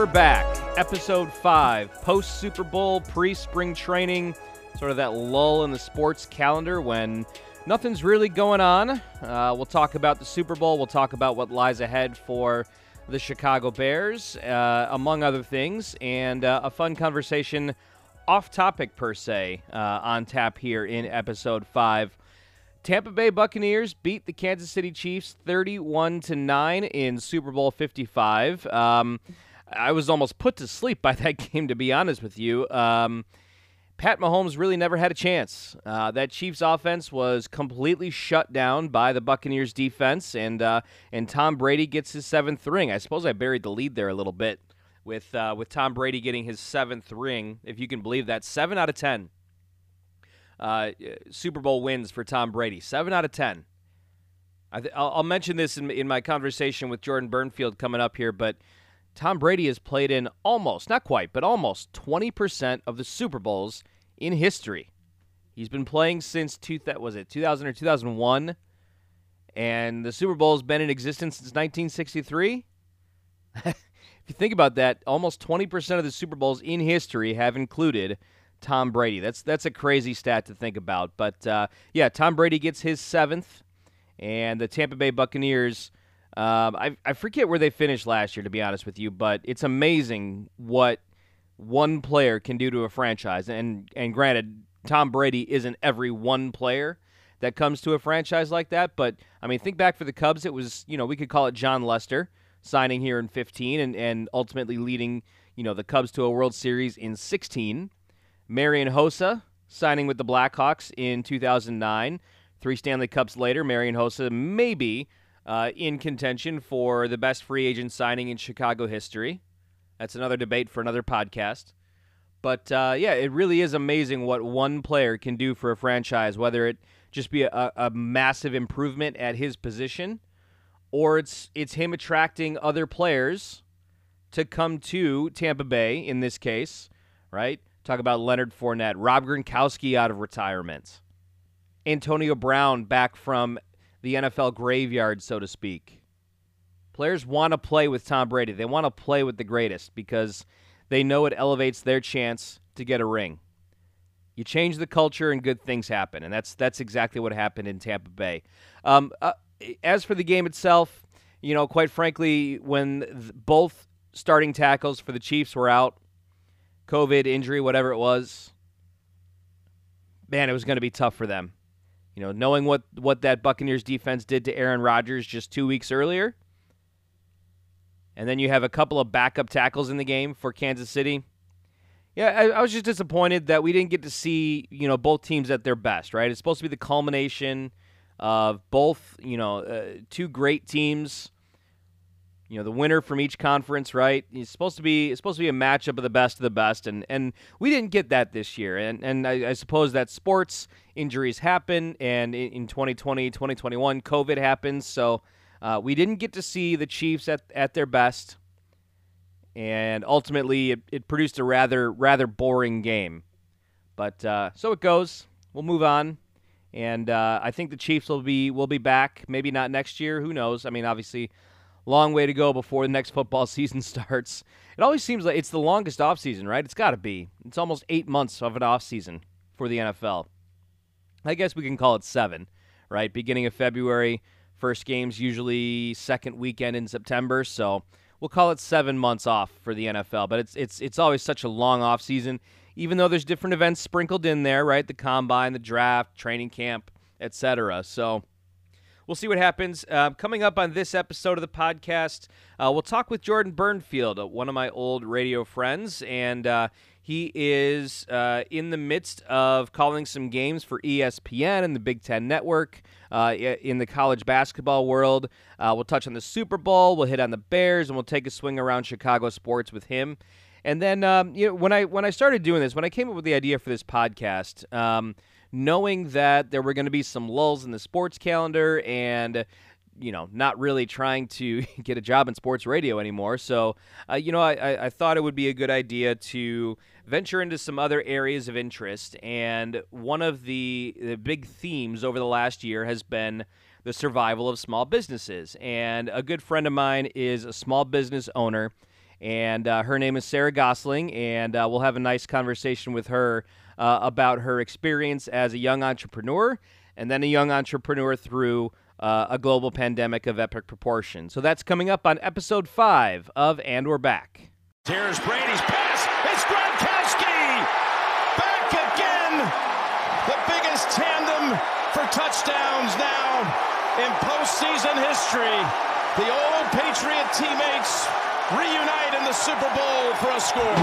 we're back. Episode 5, post Super Bowl, pre spring training, sort of that lull in the sports calendar when nothing's really going on. Uh, we'll talk about the Super Bowl, we'll talk about what lies ahead for the Chicago Bears, uh, among other things, and uh, a fun conversation off topic per se uh, on tap here in episode 5. Tampa Bay Buccaneers beat the Kansas City Chiefs 31 to 9 in Super Bowl 55. Um, I was almost put to sleep by that game, to be honest with you. Um, Pat Mahomes really never had a chance. Uh, that Chiefs offense was completely shut down by the Buccaneers defense, and uh, and Tom Brady gets his seventh ring. I suppose I buried the lead there a little bit with uh, with Tom Brady getting his seventh ring, if you can believe that. Seven out of ten uh, Super Bowl wins for Tom Brady. Seven out of ten. I will mention this in, in my conversation with Jordan Bernfield coming up here, but Tom Brady has played in almost, not quite, but almost 20% of the Super Bowls in history. He's been playing since two, that was it 2000 or 2001, and the Super Bowl has been in existence since 1963. if you think about that, almost 20% of the Super Bowls in history have included Tom Brady. That's that's a crazy stat to think about. But uh, yeah, Tom Brady gets his seventh, and the Tampa Bay Buccaneers. Um, I, I forget where they finished last year, to be honest with you, but it's amazing what one player can do to a franchise. And and granted, Tom Brady isn't every one player that comes to a franchise like that. But I mean, think back for the Cubs, it was you know we could call it Jon Lester signing here in 15 and and ultimately leading you know the Cubs to a World Series in 16. Marian Hossa signing with the Blackhawks in 2009. Three Stanley Cups later, Marian Hossa maybe uh, in contention for the best free agent signing in Chicago history. That's another debate for another podcast. But uh, yeah, it really is amazing what one player can do for a franchise, whether it just be a, a massive improvement at his position or it's it's him attracting other players to come to Tampa Bay in this case, right? Talk about Leonard Fournette, Rob Gronkowski out of retirement, Antonio Brown back from the NFL graveyard, so to speak. Players want to play with Tom Brady. They want to play with the greatest because they know it elevates their chance to get a ring. You change the culture and good things happen, and that's that's exactly what happened in Tampa Bay. Um, uh, as for the game itself, you know, quite frankly, when th- both starting tackles for the Chiefs were out, COVID, injury, whatever it was, man, it was going to be tough for them. You know, knowing what what that Buccaneers defense did to Aaron Rodgers just two weeks earlier, and then you have a couple of backup tackles in the game for Kansas City. Yeah, I, I was just disappointed that we didn't get to see you know both teams at their best. Right, it's supposed to be the culmination of both you know uh, two great teams you know the winner from each conference, right? It's supposed to be it's supposed to be a matchup of the best of the best, and and we didn't get that this year, and and I, I suppose that sports injuries happen, and in 2020, 2021, COVID happens, so uh, we didn't get to see the Chiefs at at their best, and ultimately it, it produced a rather rather boring game, but uh, so it goes. We'll move on. And uh, I think the Chiefs will be will be back. Maybe not next year. Who knows? I mean, obviously, long way to go before the next football season starts. It always seems like it's the longest offseason, right? It's got to be. It's almost eight months of an offseason for the NFL. I guess we can call it seven, right? Beginning of February, first game's usually second weekend in September, so we'll call it seven months off for the NFL. But it's it's it's always such a long offseason, even though there's different events sprinkled in there, right? The combine, the draft, training camp, etc. So we'll see what happens. Uh, coming up on this episode of the podcast, uh, we'll talk with Jordan Bernfield, uh, one of my old radio friends, and uh, he is uh, in the midst of calling some games for ESPN and the Big Ten Network uh, in the college basketball world. we'll touch on the Super Bowl, we'll hit on the Bears, and we'll take a swing around Chicago sports with him. And then, um, you know, when I when I started doing this, when I came up with the idea for this podcast. Um, knowing that there were going to be some lulls in the sports calendar and you know, not really trying to get a job in sports radio anymore. So, uh, you know, I, I thought it would be a good idea to venture into some other areas of interest. And one of the, the big themes over the last year has been the survival of small businesses. And a good friend of mine is a small business owner And uh, her name is Sarah Goesling, and uh, we'll have a nice conversation with her uh, about her experience as a young entrepreneur and then a young entrepreneur through uh, a global pandemic of epic proportion. So that's coming up on episode five of And We're Back. Here's Brady's pass. It's Gronkowski back again. The biggest tandem for touchdowns now in postseason history. The old Patriot teammates reunite in the Super Bowl for a score.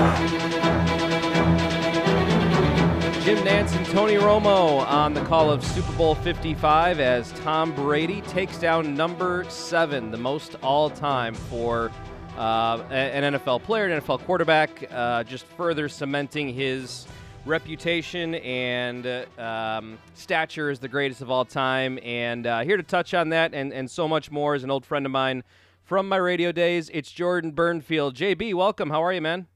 Jim Nantz and Tony Romo on the call of Super Bowl 55 as Tom Brady takes down number seven, the most all time for uh, an NFL player, an NFL quarterback, uh, just further cementing his reputation and uh, um, stature as the greatest of all time. And uh, here to touch on that and, and so much more is an old friend of mine from my radio days. It's Jordan Bernfield. JB, welcome. How are you, man?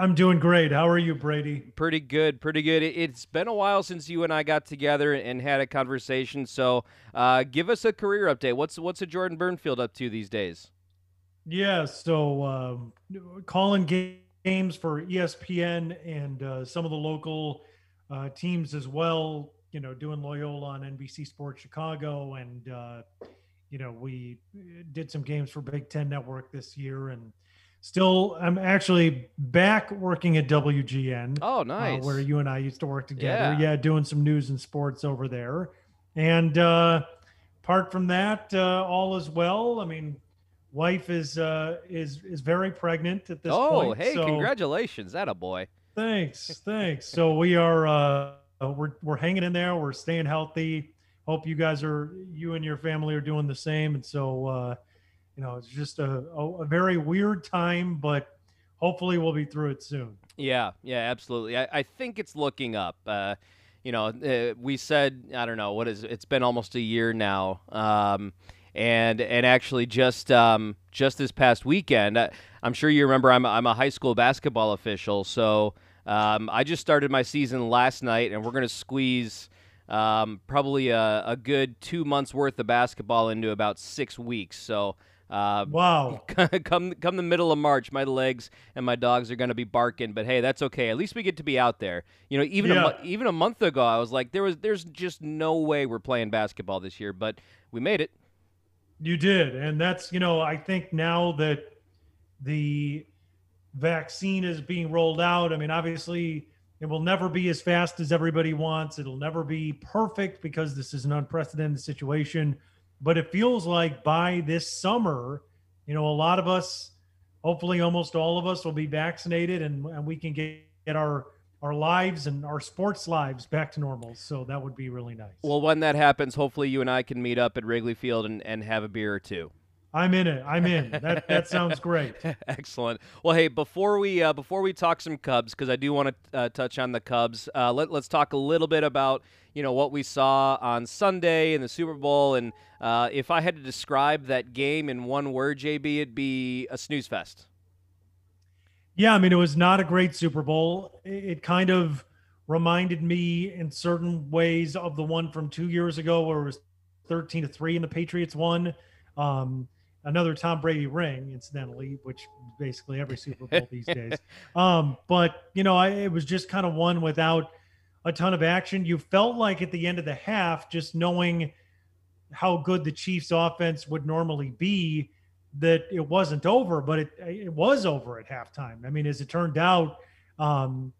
I'm doing great. How are you, Brady? Pretty good, pretty good. It's been a while since you and I got together and had a conversation. So, uh, give us a career update. What's what's a Jordan Bernfield up to these days? Yeah, so uh, calling games for ESPN and uh, some of the local uh, teams as well. You know, doing Loyola on NBC Sports Chicago, and uh, you know we did some games for Big Ten Network this year, and still i'm actually back working at wgn oh nice uh, where you and i used to work together. Yeah. yeah doing some news and sports over there. And uh apart from that uh all is well. I mean wife is uh is is very pregnant at this oh, point oh hey so congratulations. That a boy. Thanks. Thanks. So we are uh we're we're hanging in there. We're staying healthy. Hope you guys are you and your family are doing the same. And so uh you know, it's just a, a, a, very weird time, but hopefully we'll be through it soon. Yeah, yeah, absolutely. I, I think it's looking up. Uh, you know, uh, we said I don't know what is. It's been almost a year now, um, and and actually just um, just this past weekend, I, am sure you remember. I'm I'm a high school basketball official, so um, I just started my season last night, and we're gonna squeeze. Um, probably a, a good two months worth of basketball into about six weeks. So uh, wow! come come the middle of March, my legs and my dogs are going to be barking, but hey, that's okay. At least we get to be out there. You know, even yeah. a, even a month ago, I was like, there was there's just no way we're playing basketball this year, but we made it. You did, and that's you know, I think now that the vaccine is being rolled out. I mean, obviously. It will never be as fast as everybody wants. It'll never be perfect because this is an unprecedented situation but it feels like by this summer, you know, a lot of us, hopefully almost all of us, will be vaccinated and, and we can get, get our our lives and our sports lives back to normal. So that would be really nice. Well, when that happens, hopefully you and I can meet up at Wrigley Field and, and have a beer or two. I'm in it. I'm in. That that sounds great. Excellent. Well, hey, before we uh, before we talk some Cubs, because I do want to uh, touch on the Cubs. Uh, let let's talk a little bit about you know what we saw on Sunday in the Super Bowl, and uh, if I had to describe that game in one word, JB, it'd be a snooze fest. Yeah, I mean, it was not a great Super Bowl. It kind of reminded me in certain ways of the one from two years ago, where it was thirteen to three, and the Patriots won. Um, another Tom Brady ring, incidentally, which basically every Super Bowl these days. Um, but you know, I, it was just kind of one without a ton of action. You felt like at the end of the half, just knowing how good the Chiefs' offense would normally be, that it wasn't over, but it it was over at halftime. I mean, as it turned out, um,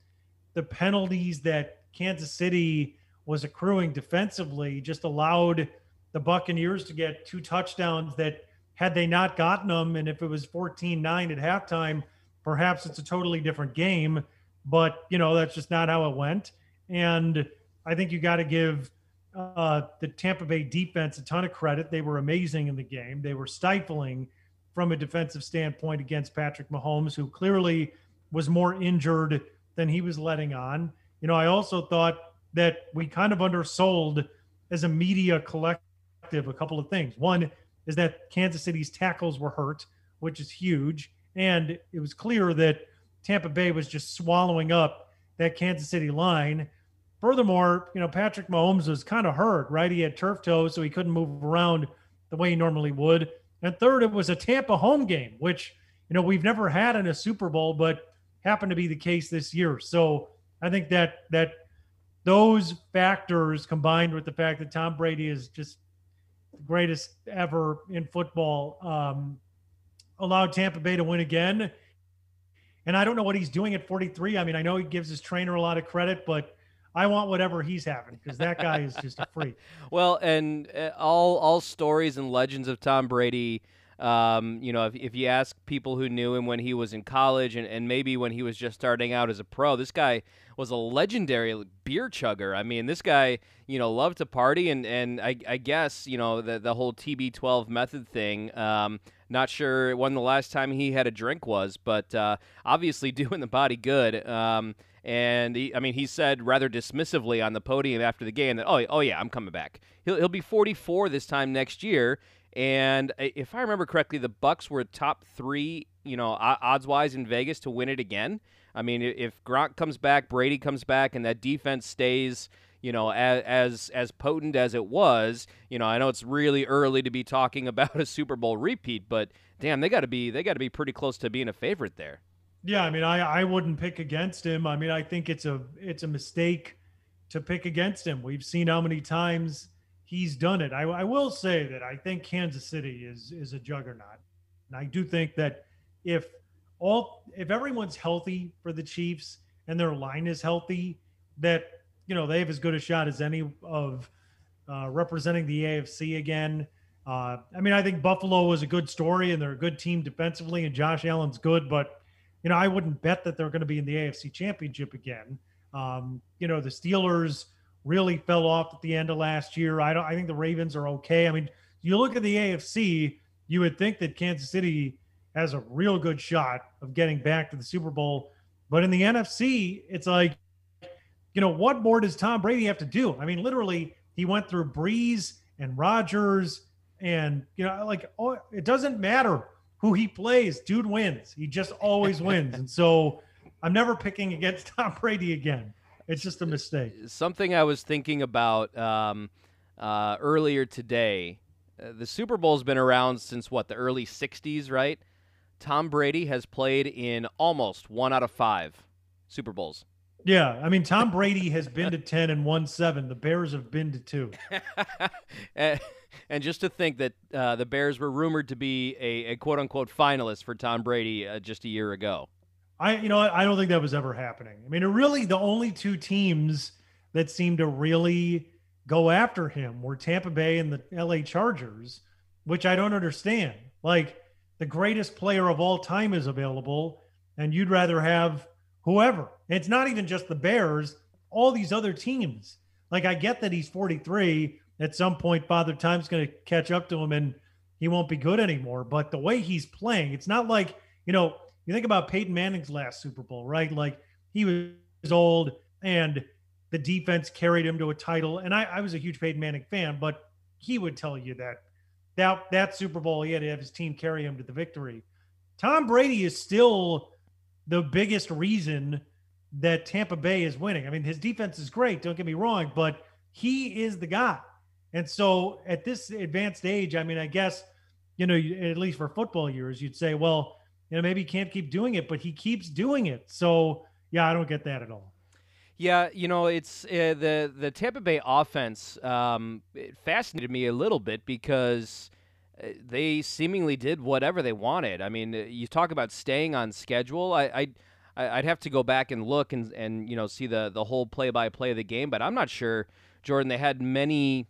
the penalties that Kansas City was accruing defensively just allowed the Buccaneers to get two touchdowns that had they not gotten them, and if it was 14 9 at halftime, perhaps it's a totally different game. But, you know, that's just not how it went. And I think you got to give uh, the Tampa Bay defense a ton of credit. They were amazing in the game, they were stifling from a defensive standpoint against Patrick Mahomes, who clearly was more injured than he was letting on. You know, I also thought that we kind of undersold as a media collective a couple of things. One, is that Kansas City's tackles were hurt, which is huge. And it was clear that Tampa Bay was just swallowing up that Kansas City line. Furthermore, you know, Patrick Mahomes was kind of hurt, right? He had turf toe, so he couldn't move around the way he normally would. And third, it was a Tampa home game, which, you know, we've never had in a Super Bowl, but happened to be the case this year. So I think that that those factors combined with the fact that Tom Brady is just the greatest ever in football um, allowed Tampa Bay to win again. And I don't know what he's doing at 43. I mean, I know he gives his trainer a lot of credit, but I want whatever he's having because that guy is just a freak. well, and uh, all all stories and legends of Tom Brady um, you know, if, if you ask people who knew him when he was in college and, and maybe when he was just starting out as a pro, this guy was a legendary beer chugger. I mean, this guy, you know, loved to party, and, and I, I guess, you know, the, the whole TB12 method thing. Um, not sure when the last time he had a drink was, but uh, obviously doing the body good. Um, and he, I mean, he said rather dismissively on the podium after the game that, oh, oh yeah, I'm coming back. He'll, he'll be 44 this time next year. And uh, if I remember correctly, the Bucks were top three, you know, odds wise in Vegas to win it again. I mean, if Gronk comes back, Brady comes back, and that defense stays, you know, as as as potent as it was, you know, I know it's really early to be talking about a Super Bowl repeat, but damn, they got to be they got to be pretty close to being a favorite there. Yeah, I mean, I I wouldn't pick against him. I mean, I think it's a it's a mistake to pick against him. We've seen how many times he's done it. I, I will say that I think Kansas City is is a juggernaut, and I do think that if all if everyone's healthy for the Chiefs and their line is healthy, that you know they have as good a shot as any of uh, representing the AFC again. Uh, I mean, I think Buffalo was a good story and they're a good team defensively, and Josh Allen's good, but you know, I wouldn't bet that they're going to be in the AFC Championship again. Um, you know, the Steelers really fell off at the end of last year. I don't. I think the Ravens are okay. I mean, you look at the AFC, you would think that Kansas City has a real good shot of getting back to the Super Bowl, but in the NFC, it's like, you know, what more does Tom Brady have to do? I mean, literally, he went through Brees and Rodgers, and you know, like, oh, it doesn't matter who he plays. Dude wins. He just always wins, and so. I'm never picking against Tom Brady again. It's just a mistake. Something I was thinking about um, uh, earlier today. Uh, the Super Bowl's been around since what the early '60s, right? Tom Brady has played in almost one out of five Super Bowls. Yeah, I mean Tom Brady has been to ten and won seven. The Bears have been to two. and, and, just to think that uh, the Bears were rumored to be a, a quote unquote finalist for Tom Brady uh, just a year ago. I you know I don't think that was ever happening. I mean, really the only two teams that seemed to really go after him were Tampa Bay and the LA Chargers, which I don't understand. Like the greatest player of all time is available and you'd rather have whoever. It's not even just the Bears, all these other teams. Like I get that he's 43, at some point Father Time's going to catch up to him and he won't be good anymore, but the way he's playing, it's not like, you know, you think about Peyton Manning's last Super Bowl, right? Like he was old and the defense carried him to a title. And I, I was a huge Peyton Manning fan, but he would tell you that that that Super Bowl he had to have his team carry him to the victory. Tom Brady is still the biggest reason that Tampa Bay is winning. I mean, his defense is great, don't get me wrong, but he is the guy. And so at this advanced age, I mean, I guess, you know, at least for football years, you'd say, well, you know, maybe he can't keep doing it, but he keeps doing it. So, yeah, I don't get that at all. Yeah, you know, it's uh, the the Tampa Bay offense. Um, it fascinated me a little bit because uh, they seemingly did whatever they wanted. I mean, you talk about staying on schedule. I, I I'd have to go back and look and and you know see the the whole play by play of the game, but I'm not sure, Jordan. They had many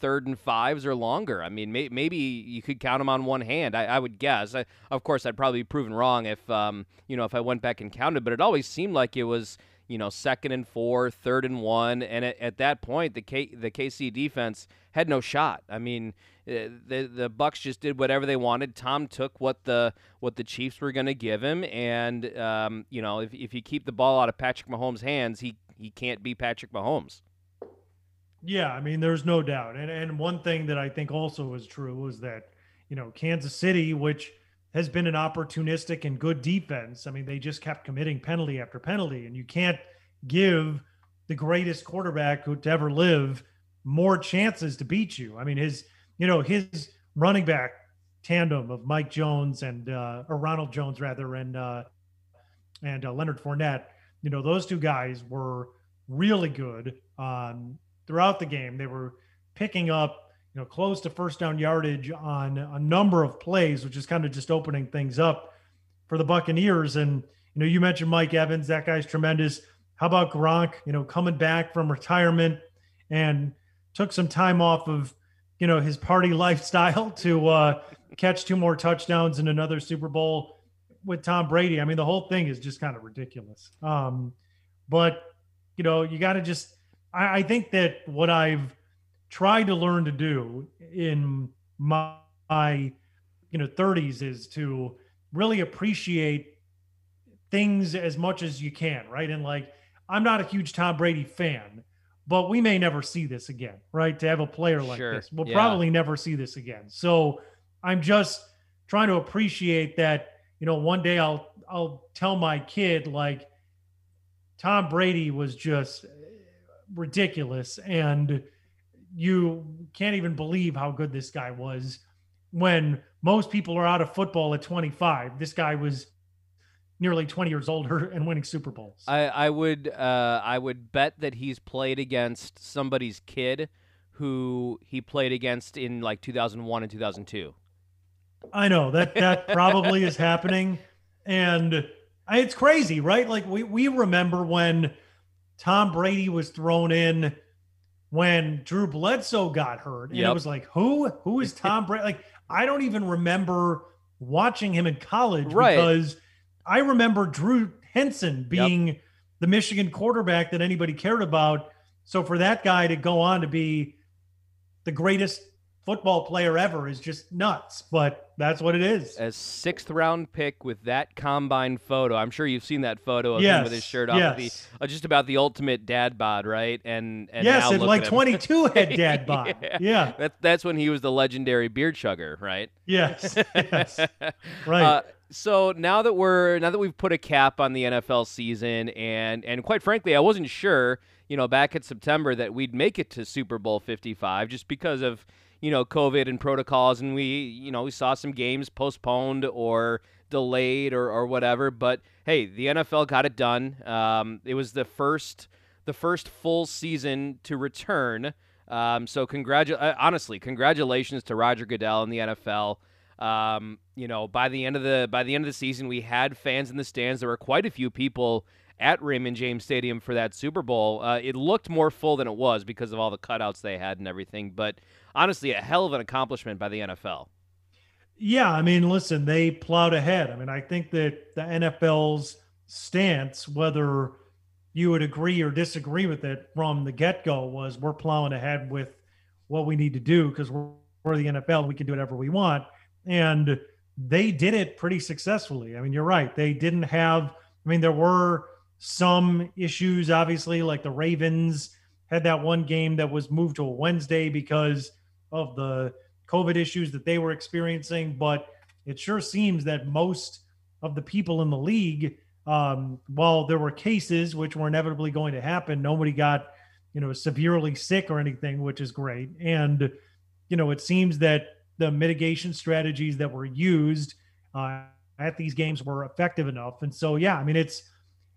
third and fives or longer. I mean, may, maybe you could count them on one hand. I, I would guess. I, of course, I'd probably be proven wrong if um, you know if I went back and counted. But it always seemed like it was you know second and four, third and one, and at, at that point, the K, the KC defense had no shot. I mean, eh, the the Bucs just did whatever they wanted. Tom took what the what the Chiefs were going to give him, and um, you know if if you keep the ball out of Patrick Mahomes' hands, he he can't be Patrick Mahomes. Yeah, I mean, there's no doubt. And and one thing that I think also was true was that, you know, Kansas City, which has been an opportunistic and good defense. I mean, they just kept committing penalty after penalty, and you can't give the greatest quarterback who to ever live more chances to beat you. I mean, his, you know, his running back tandem of Mike Jones and uh, or Ronald Jones rather and uh, and uh, Leonard Fournette. You know, those two guys were really good um, throughout the game. They were picking up, you know, close to first down yardage on a number of plays, which is kind of just opening things up for the Buccaneers. And you know, you mentioned Mike Evans. That guy's tremendous. How about Gronk? You know, coming back from retirement and took some time off of, you know, his party lifestyle to uh, catch two more touchdowns in another Super Bowl with Tom Brady. I mean, the whole thing is just kind of ridiculous. Um, but you know, you got to just. I, I think that what I've tried to learn to do in my, my you know 30s is to really appreciate things as much as you can, right? And like, I'm not a huge Tom Brady fan, but we may never see this again, right? To have a player like Sure. this, we'll Yeah. probably never see this again. So I'm just trying to appreciate that. You know, one day I'll I'll tell my kid like Tom Brady was just ridiculous, and you can't even believe how good this guy was. When most people are out of football at 25, this guy was nearly 20 years older and winning Super Bowls. I, I would uh, I would bet that he's played against somebody's kid who he played against in like 2001 and 2002. I know that that probably is happening, and I- it's crazy, right? Like we we remember when Tom Brady was thrown in when Drew Bledsoe got hurt, and it was like, who who is Tom Brady? Like I don't even remember watching him in college Right. because I remember Drew Henson being the Michigan quarterback that anybody cared about. So for that guy to go on to be the greatest football player ever is just nuts, but that's what it is. A sixth round pick with that combine photo. I'm sure you've seen that photo of him with his shirt off. yes. The, uh, just about the ultimate dad bod, right? And, and yes, and like at 22 had dad bod. Yeah. yeah. That, that's when he was the legendary beard chugger, right? Yes. Yes. Right. Uh, so now that we're now that we've put a cap on the NFL season, and and quite frankly, I wasn't sure, you know, back in September that we'd make it to Super Bowl 55 just because of you know COVID and protocols, and we you know we saw some games postponed or delayed or or whatever. But hey, the NFL got it done. Um, it was the first the first full season to return. Um, so congratu- uh, honestly, congratulations to Roger Goodell and the NFL. Um, you know, by the end of the by the end of the season, we had fans in the stands. There were quite a few people at Raymond James Stadium for that Super Bowl. Uh, it looked more full than it was because of all the cutouts they had and everything. But honestly, a hell of an accomplishment by the NFL. Yeah, I mean, listen, they plowed ahead. I mean, I think that the NFL's stance, whether you would agree or disagree with it from the get go, was we're plowing ahead with what we need to do because we're, we're the NFL. We can do whatever we want. And they did it pretty successfully. I mean, you're right. They didn't have, I mean, there were some issues, obviously, like the Ravens had that one game that was moved to a Wednesday because of the COVID issues that they were experiencing. But it sure seems that most of the people in the league, um, while there were cases which were inevitably going to happen, nobody got, you know, severely sick or anything, which is great. And, you know, it seems that the mitigation strategies that were used uh, at these games were effective enough. And so, yeah, I mean, it's,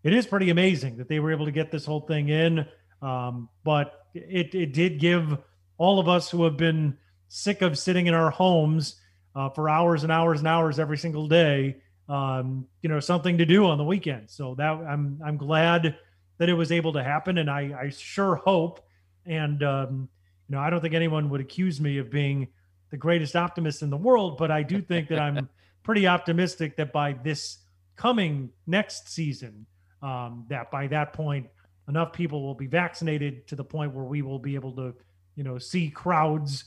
it is pretty amazing that they were able to get this whole thing in. Um, but it, it did give all of us who have been sick of sitting in our homes uh, for hours and hours and hours every single day, um, you know, something to do on the weekend. So that I'm I'm glad that it was able to happen, and I, I sure hope. And um, you know, I don't think anyone would accuse me of being the greatest optimist in the world, but I do think that I'm pretty optimistic that by this coming next season, um, that by that point, enough people will be vaccinated to the point where we will be able to, you know, see crowds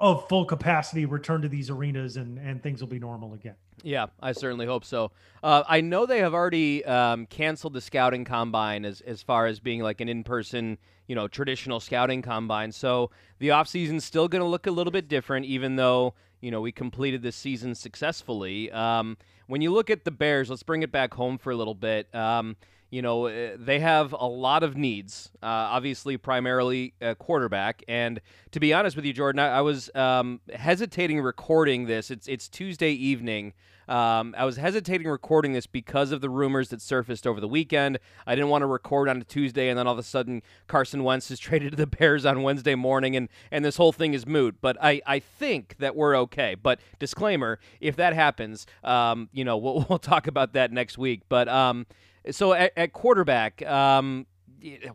of full capacity return to these arenas and and things will be normal again. Yeah, I certainly hope so. Uh, I know they have already um, canceled the scouting combine as as far as being like an in person, you know, traditional scouting combine. So the off season's still going to look a little bit different, even though you know we completed this season successfully. Um, when you look at the Bears, let's bring it back home for a little bit. Um, you know, uh, they have a lot of needs. Uh, obviously, primarily a quarterback. And to be honest with you, Jordan, I, I was um, hesitating recording this. It's it's Tuesday evening. Um, I was hesitating recording this because of the rumors that surfaced over the weekend. I didn't want to record on a Tuesday and then all of a sudden Carson Wentz is traded to the Bears on Wednesday morning and, and this whole thing is moot. But I, I think that we're okay. But disclaimer, if that happens, um, you know, we'll, we'll talk about that next week. But um, so at, at quarterback, um,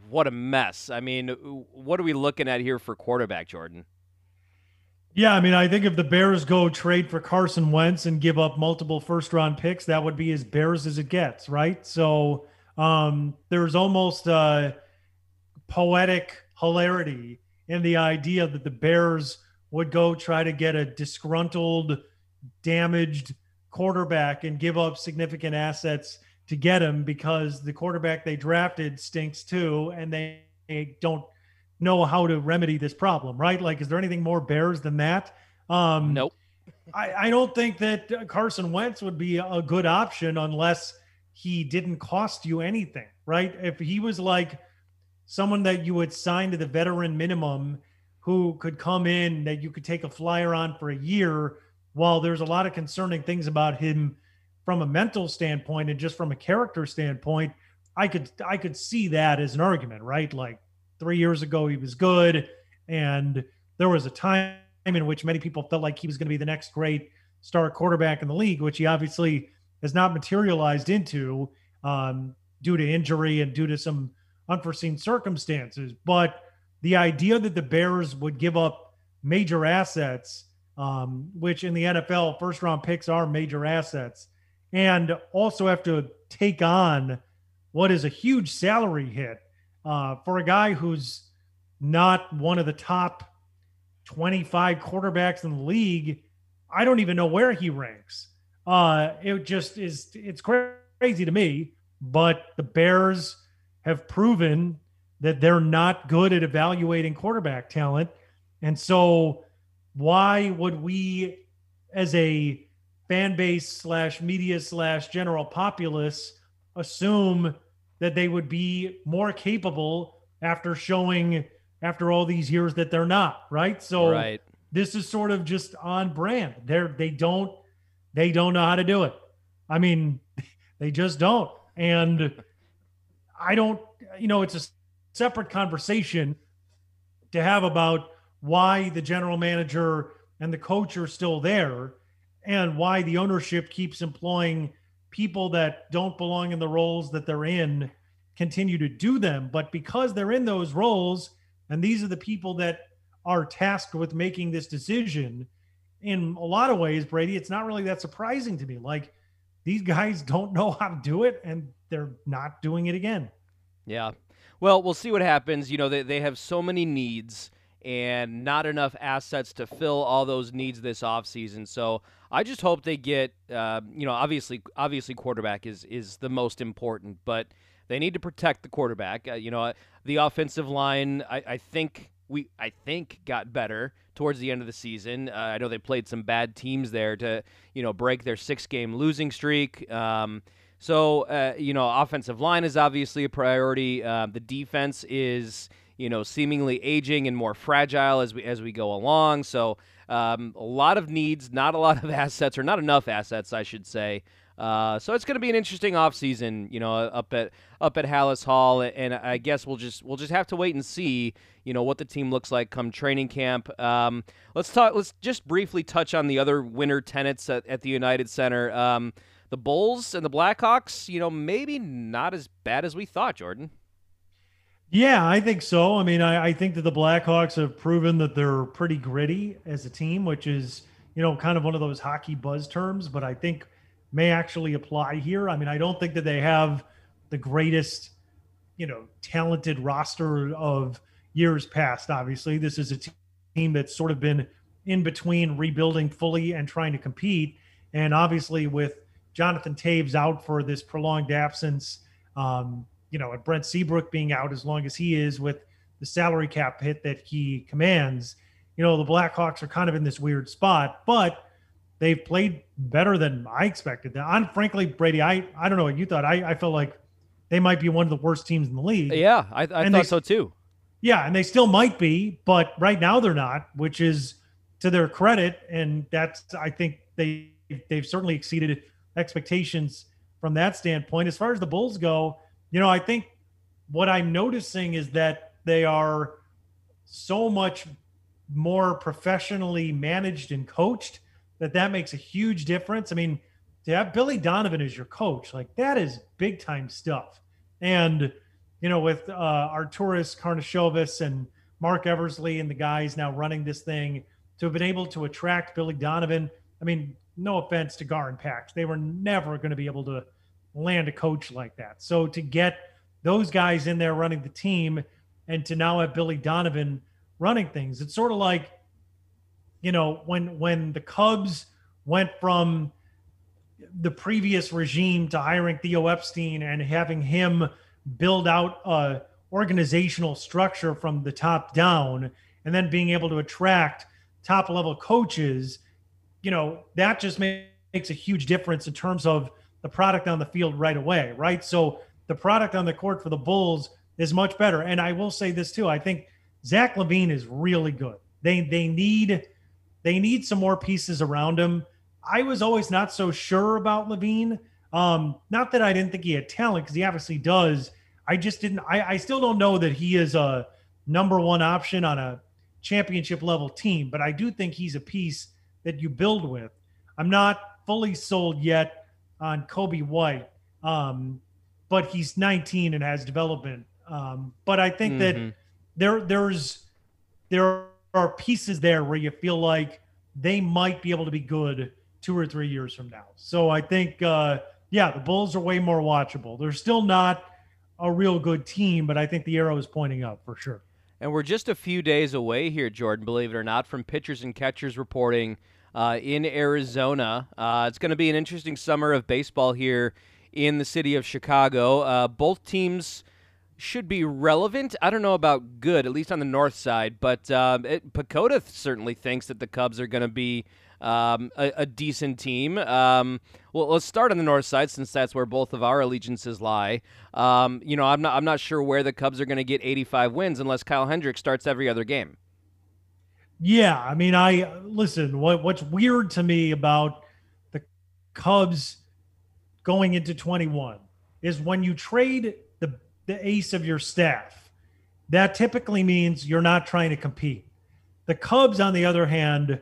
what a mess. I mean, what are we looking at here for quarterback, Jordan? Yeah, I mean, I think if the Bears go trade for Carson Wentz and give up multiple first round picks, that would be as Bears as it gets, right? So um, there's almost a poetic hilarity in the idea that the Bears would go try to get a disgruntled, damaged quarterback and give up significant assets to get him because the quarterback they drafted stinks too, and they, they don't know how to remedy this problem, right? Like, is there anything more bears than that? Um, nope. I, I don't think that Carson Wentz would be a good option unless he didn't cost you anything, right? If he was like someone that you would sign to the veteran minimum who could come in that you could take a flyer on for a year, while there's a lot of concerning things about him from a mental standpoint and just from a character standpoint, I could I could see that as an argument, right? Like three years ago, he was good, and there was a time in which many people felt like he was going to be the next great star quarterback in the league, which he obviously has not materialized into um, due to injury and due to some unforeseen circumstances. But the idea that the Bears would give up major assets, um, which in the NFL, first round picks are major assets, and also have to take on what is a huge salary hit uh, for a guy who's not one of the top 25 quarterbacks in the league. I don't even know where he ranks. Uh, it just is, it's crazy to me, but the Bears have proven that they're not good at evaluating quarterback talent. And so, why would we, as a fan base slash media slash general populace assume that they would be more capable after showing after all these years that they're not right? So right. this is sort of just on brand. They're they don't they don't know how to do it. I mean they just don't. And i don't you know it's a separate conversation to have about why the general manager and the coach are still there and why the ownership keeps employing people that don't belong in the roles that they're in continue to do them. But because they're in those roles and these are the people that are tasked with making this decision in a lot of ways brady it's not really that surprising to me. Like these guys don't know how to do it and they're not doing it again. Yeah. Well we'll see what happens. You know they, they have so many needs and not enough assets to fill all those needs this offseason. So I just hope they get, uh, you know, obviously, obviously, quarterback is is the most important, but they need to protect the quarterback. Uh, you know, the offensive line, I, I, think we, I think, got better towards the end of the season. Uh, I know they played some bad teams there to, you know, break their six game losing streak. Um, so, uh, you know, offensive line is obviously a priority. Uh, the defense is you know, seemingly aging and more fragile as we as we go along. So um, a lot of needs, not a lot of assets, or not enough assets, I should say. Uh, so it's going to be an interesting offseason, you know, up at up at Halas Hall, and I guess we'll just we'll just have to wait and see, you know, what the team looks like come training camp. Um, let's talk. Let's just briefly touch on the other winter tenants at, at the United Center. Um, the Bulls and the Blackhawks, you know, maybe not as bad as we thought, Jordan. Yeah, I think so. I mean, I, I, think that the Blackhawks have proven that they're pretty gritty as a team, which is, you know, kind of one of those hockey buzz terms, but I think may actually apply here. I mean, I don't think that they have the greatest, you know, talented roster of years past. Obviously, this is a team that's sort of been in between rebuilding fully and trying to compete. And obviously, with Jonathan Toews out for this prolonged absence, um, you know, and Brent Seabrook being out as long as he is with the salary cap hit that he commands, you know, the Blackhawks are kind of in this weird spot, but they've played better than I expected. And frankly, Brady, I, I don't know what you thought. I, I felt like they might be one of the worst teams in the league. Yeah, I, I thought they, so too. Yeah, and they still might be, but right now they're not, which is to their credit, and that's I think they they've certainly exceeded expectations from that standpoint. As far as the Bulls go, you know, I think what I'm noticing is that they are so much more professionally managed and coached that that makes a huge difference. I mean, to have Billy Donovan as your coach, like that is big time stuff. And you know, with uh, Arturas Karnisovas and Marc Eversley and the guys now running this thing, to have been able to attract Billy Donovan. I mean, no offense to Gar and Pax, they were never going to be able to land a coach like that. So to get those guys in there running the team and to now have Billy Donovan running things, it's sort of like, you know, when when the Cubs went from the previous regime to hiring Theo Epstein and having him build out a organizational structure from the top down and then being able to attract top level coaches you know, that just makes a huge difference in terms of the product on the field right away, right? So the product on the court for the Bulls is much better. And I will say this too. I think Zach LaVine is really good. They they need they need some more pieces around him. I was always not so sure about LaVine. Um, not that I didn't think he had talent, because he obviously does. I just didn't I, I still don't know that he is a number one option on a championship level team, but I do think he's a piece that you build with. I'm not fully sold yet on Coby White, um, but he's 19 and has development. Um, but I think mm-hmm. that there there's there are pieces there where you feel like they might be able to be good two or three years from now. So I think, uh, yeah, the Bulls are way more watchable. They're still not a real good team, but I think the arrow is pointing up for sure. And we're just a few days away here, Jordan, believe it or not, from pitchers and catchers reporting uh, in Arizona. Uh, it's going to be an interesting summer of baseball here in the city of Chicago. Uh, both teams should be relevant. I don't know about good, at least on the north side, but uh, it, certainly thinks that the Cubs are going to be um, a, a, decent team. Um, well, let's start on the north side since that's where both of our allegiances lie. Um, you know, I'm not I'm not sure where the Cubs are going to get 85 wins unless Kyle Hendricks starts every other game. Yeah, I mean, I listen. What what's weird to me about the Cubs going into 21 is when you trade the ace of your staff. That typically means you're not trying to compete. The Cubs, on the other hand,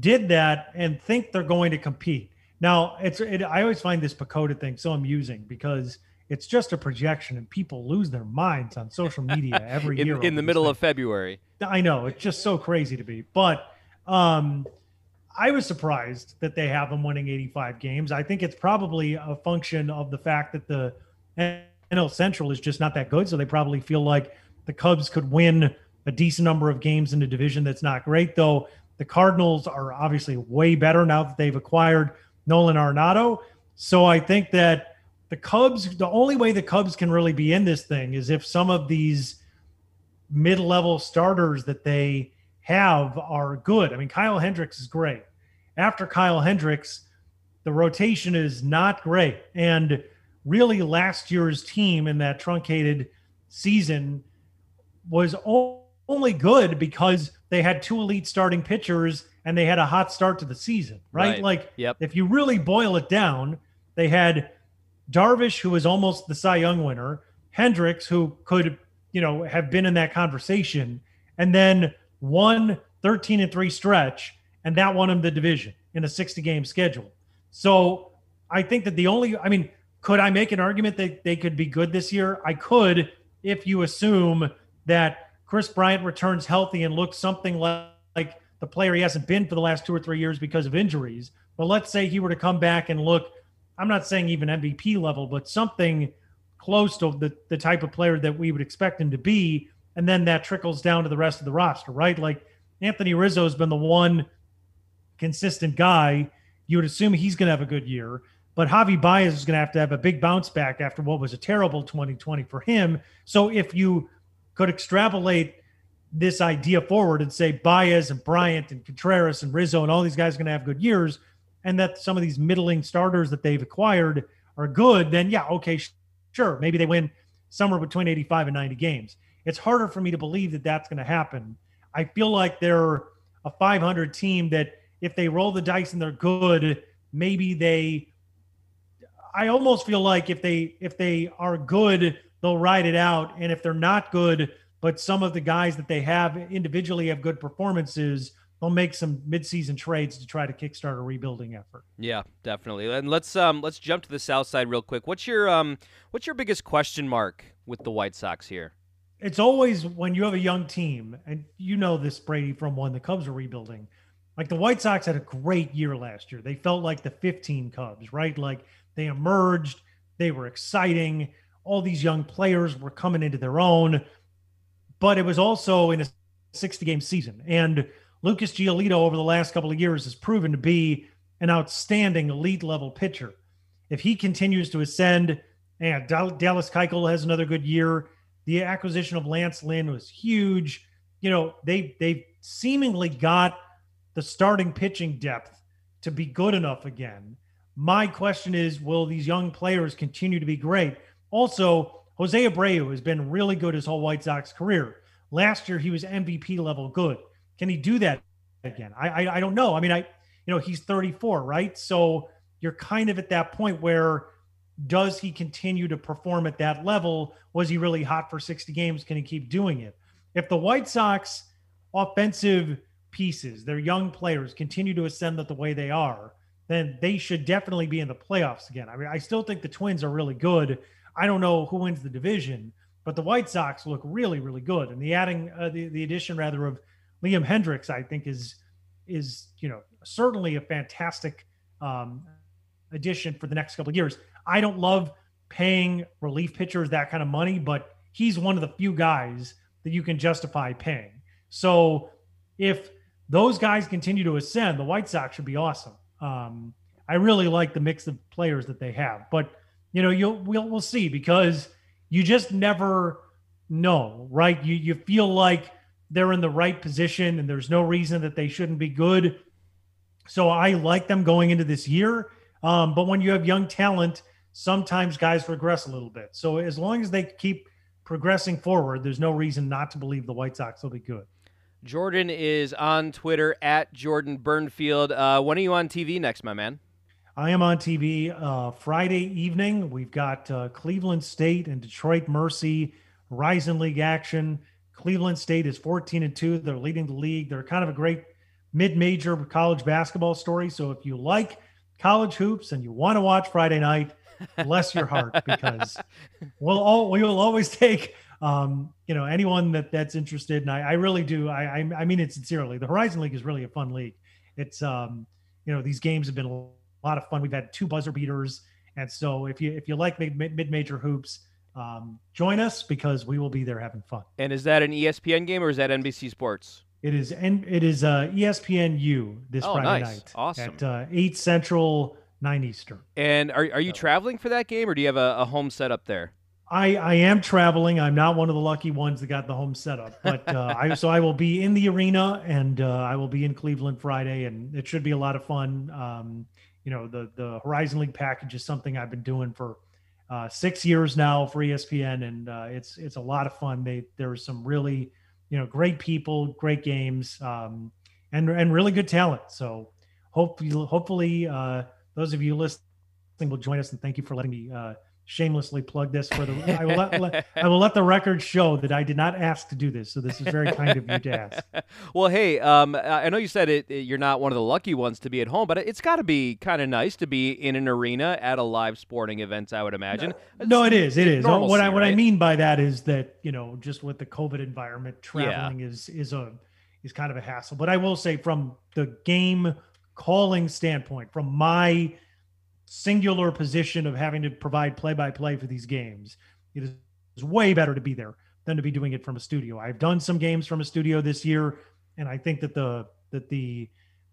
did that and think they're going to compete. Now, it's it, I always find this PECOTA thing so amusing because it's just a projection and people lose their minds on social media every in, year. In the middle thing. of February. I know, it's just so crazy to be. But um I was surprised that they have them winning 85 games. I think it's probably a function of the fact that the NL Central is just not that good. So they probably feel like the Cubs could win a decent number of games in a division that's not great, though the Cardinals are obviously way better now that they've acquired Nolan Arenado. So I think that the Cubs, the only way the Cubs can really be in this thing is if some of these mid level starters that they have are good. I mean, Kyle Hendricks is great. After Kyle Hendricks, the rotation is not great. And really, last year's team in that truncated season was only good because they had two elite starting pitchers and they had a hot start to the season, right? right. Like, yep. if you really boil it down, they had Darvish, who was almost the Cy Young winner, Hendricks, who could, you know, have been in that conversation, and then one 13 and 3 stretch, and that won him the division in a 60 game schedule. So I think that the only, I mean, could I make an argument that they could be good this year? I could if you assume that Kris Bryant returns healthy and looks something like, like the player he hasn't been for the last two or three years because of injuries. But let's say he were to come back and look, I'm not saying even MVP level, but something close to the, the type of player that we would expect him to be. And then that trickles down to the rest of the roster, right? Like Anthony Rizzo has been the one consistent guy. You would assume he's going to have a good year. But Javi Baez is going to have to have a big bounce back after what was a terrible 2020 for him. So if you could extrapolate this idea forward and say Baez and Bryant and Contreras and Rizzo and all these guys are going to have good years, and that some of these middling starters that they've acquired are good, then yeah, okay, Sure, maybe they win somewhere between 85 and 90 games. It's harder for me to believe that that's going to happen. I feel like they're a 500 team that if they roll the dice and they're good, maybe they I almost feel like if they if they are good, they'll ride it out and if they're not good, but some of the guys that they have individually have good performances, they'll make some midseason trades to try to kickstart a rebuilding effort. Yeah, definitely. And let's um let's jump to the south side real quick. What's your um what's your biggest question mark with the White Sox here? It's always when you have a young team, and you know this, Brady, from when the Cubs were rebuilding. Like the White Sox had a great year last year. They felt like the 15 Cubs, right? Like they emerged, they were exciting. All these young players were coming into their own, but it was also in a 60 game season. And Lucas Giolito over the last couple of years has proven to be an outstanding elite level pitcher. If he continues to ascend, and Dallas Keuchel has another good year. The acquisition of Lance Lynn was huge. You know, they they seemingly got the starting pitching depth to be good enough again. My question is, will these young players continue to be great? Also, Jose Abreu has been really good his whole White Sox career. Last year, he was MVP level good. Can he do that again? I, I, I don't know. I mean, I you know he's 34, right? So you're kind of at that point where does he continue to perform at that level? Was he really hot for 60 games? Can he keep doing it? If the White Sox offensive pieces, their young players continue to ascend the way they are, then they should definitely be in the playoffs again. I mean, I still think the Twins are really good. I don't know who wins the division, but the White Sox look really, really good. And the adding, uh, the the addition rather of Liam Hendriks, I think is is you know certainly a fantastic um, addition for the next couple of years. I don't love paying relief pitchers that kind of money, but he's one of the few guys that you can justify paying. So if those guys continue to ascend, the White Sox should be awesome. Um, I really like the mix of players that they have, but you know, you'll we'll we'll see because you just never know, right? You you feel like they're in the right position and there's no reason that they shouldn't be good. So I like them going into this year. Um, but when you have young talent, sometimes guys regress a little bit. So as long as they keep progressing forward, there's no reason not to believe the White Sox will be good. Jordan is on Twitter at Jordan Bernfield. Uh, when are you on TV next, my man? I am on TV uh, Friday evening. We've got uh, Cleveland State and Detroit Mercy Horizon League action. Cleveland State is 14 and 2. They're leading the league. They're kind of a great mid-major college basketball story. So if you like college hoops and you want to watch Friday night, bless your heart because we'll all we will always take um, you know, anyone that that's interested, and I, I really do, I, I, I mean it sincerely. The Horizon League is really a fun league. It's, um, you know, these games have been a lot of fun. We've had two buzzer beaters, and so if you if you like mid mid major hoops, um, join us because we will be there having fun. And is that an ESPN game or is that NBC Sports? It is, and it is uh, ESPNU this oh, Friday nice. night awesome. at uh, eight Central, nine Eastern. And are are you traveling for that game, or do you have a, a home set up there? I, I am traveling. I'm not one of the lucky ones that got the home setup, but uh, I so I will be in the arena and uh, I will be in Cleveland Friday, and it should be a lot of fun. Um, you know, the the Horizon League package is something I've been doing for uh, six years now for ESPN, and uh, it's it's a lot of fun. They there's some really you know great people, great games, um, and and really good talent. So hopefully hopefully uh, those of you listening will join us, and thank you for letting me uh, shamelessly plug this for the I will let, let, I will let the record show that I did not ask to do this. So this is very kind of you to ask. well, hey, um, I know you said it, it, you're not one of the lucky ones to be at home, but it's got to be kind of nice to be in an arena at a live sporting event. I would imagine. No, no it is. It is. Normalcy, what I what right? I mean by that is that you know just with the COVID environment, traveling yeah. is is a is kind of a hassle. But I will say from the game calling standpoint, from my singular position of having to provide play by play for these games, it is way better to be there than to be doing it from a studio. I've done some games from a studio this year, and I think that the that the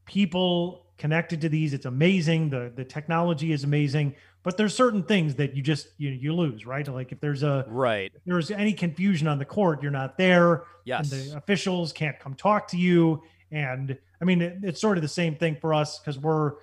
people connected to these, it's amazing. The the technology is amazing, but there's certain things that you just you you lose, right? Like if there's a right, if there's any confusion on the court, you're not there. Yes, and the officials can't come talk to you. And I mean, it, it's sort of the same thing for us because we're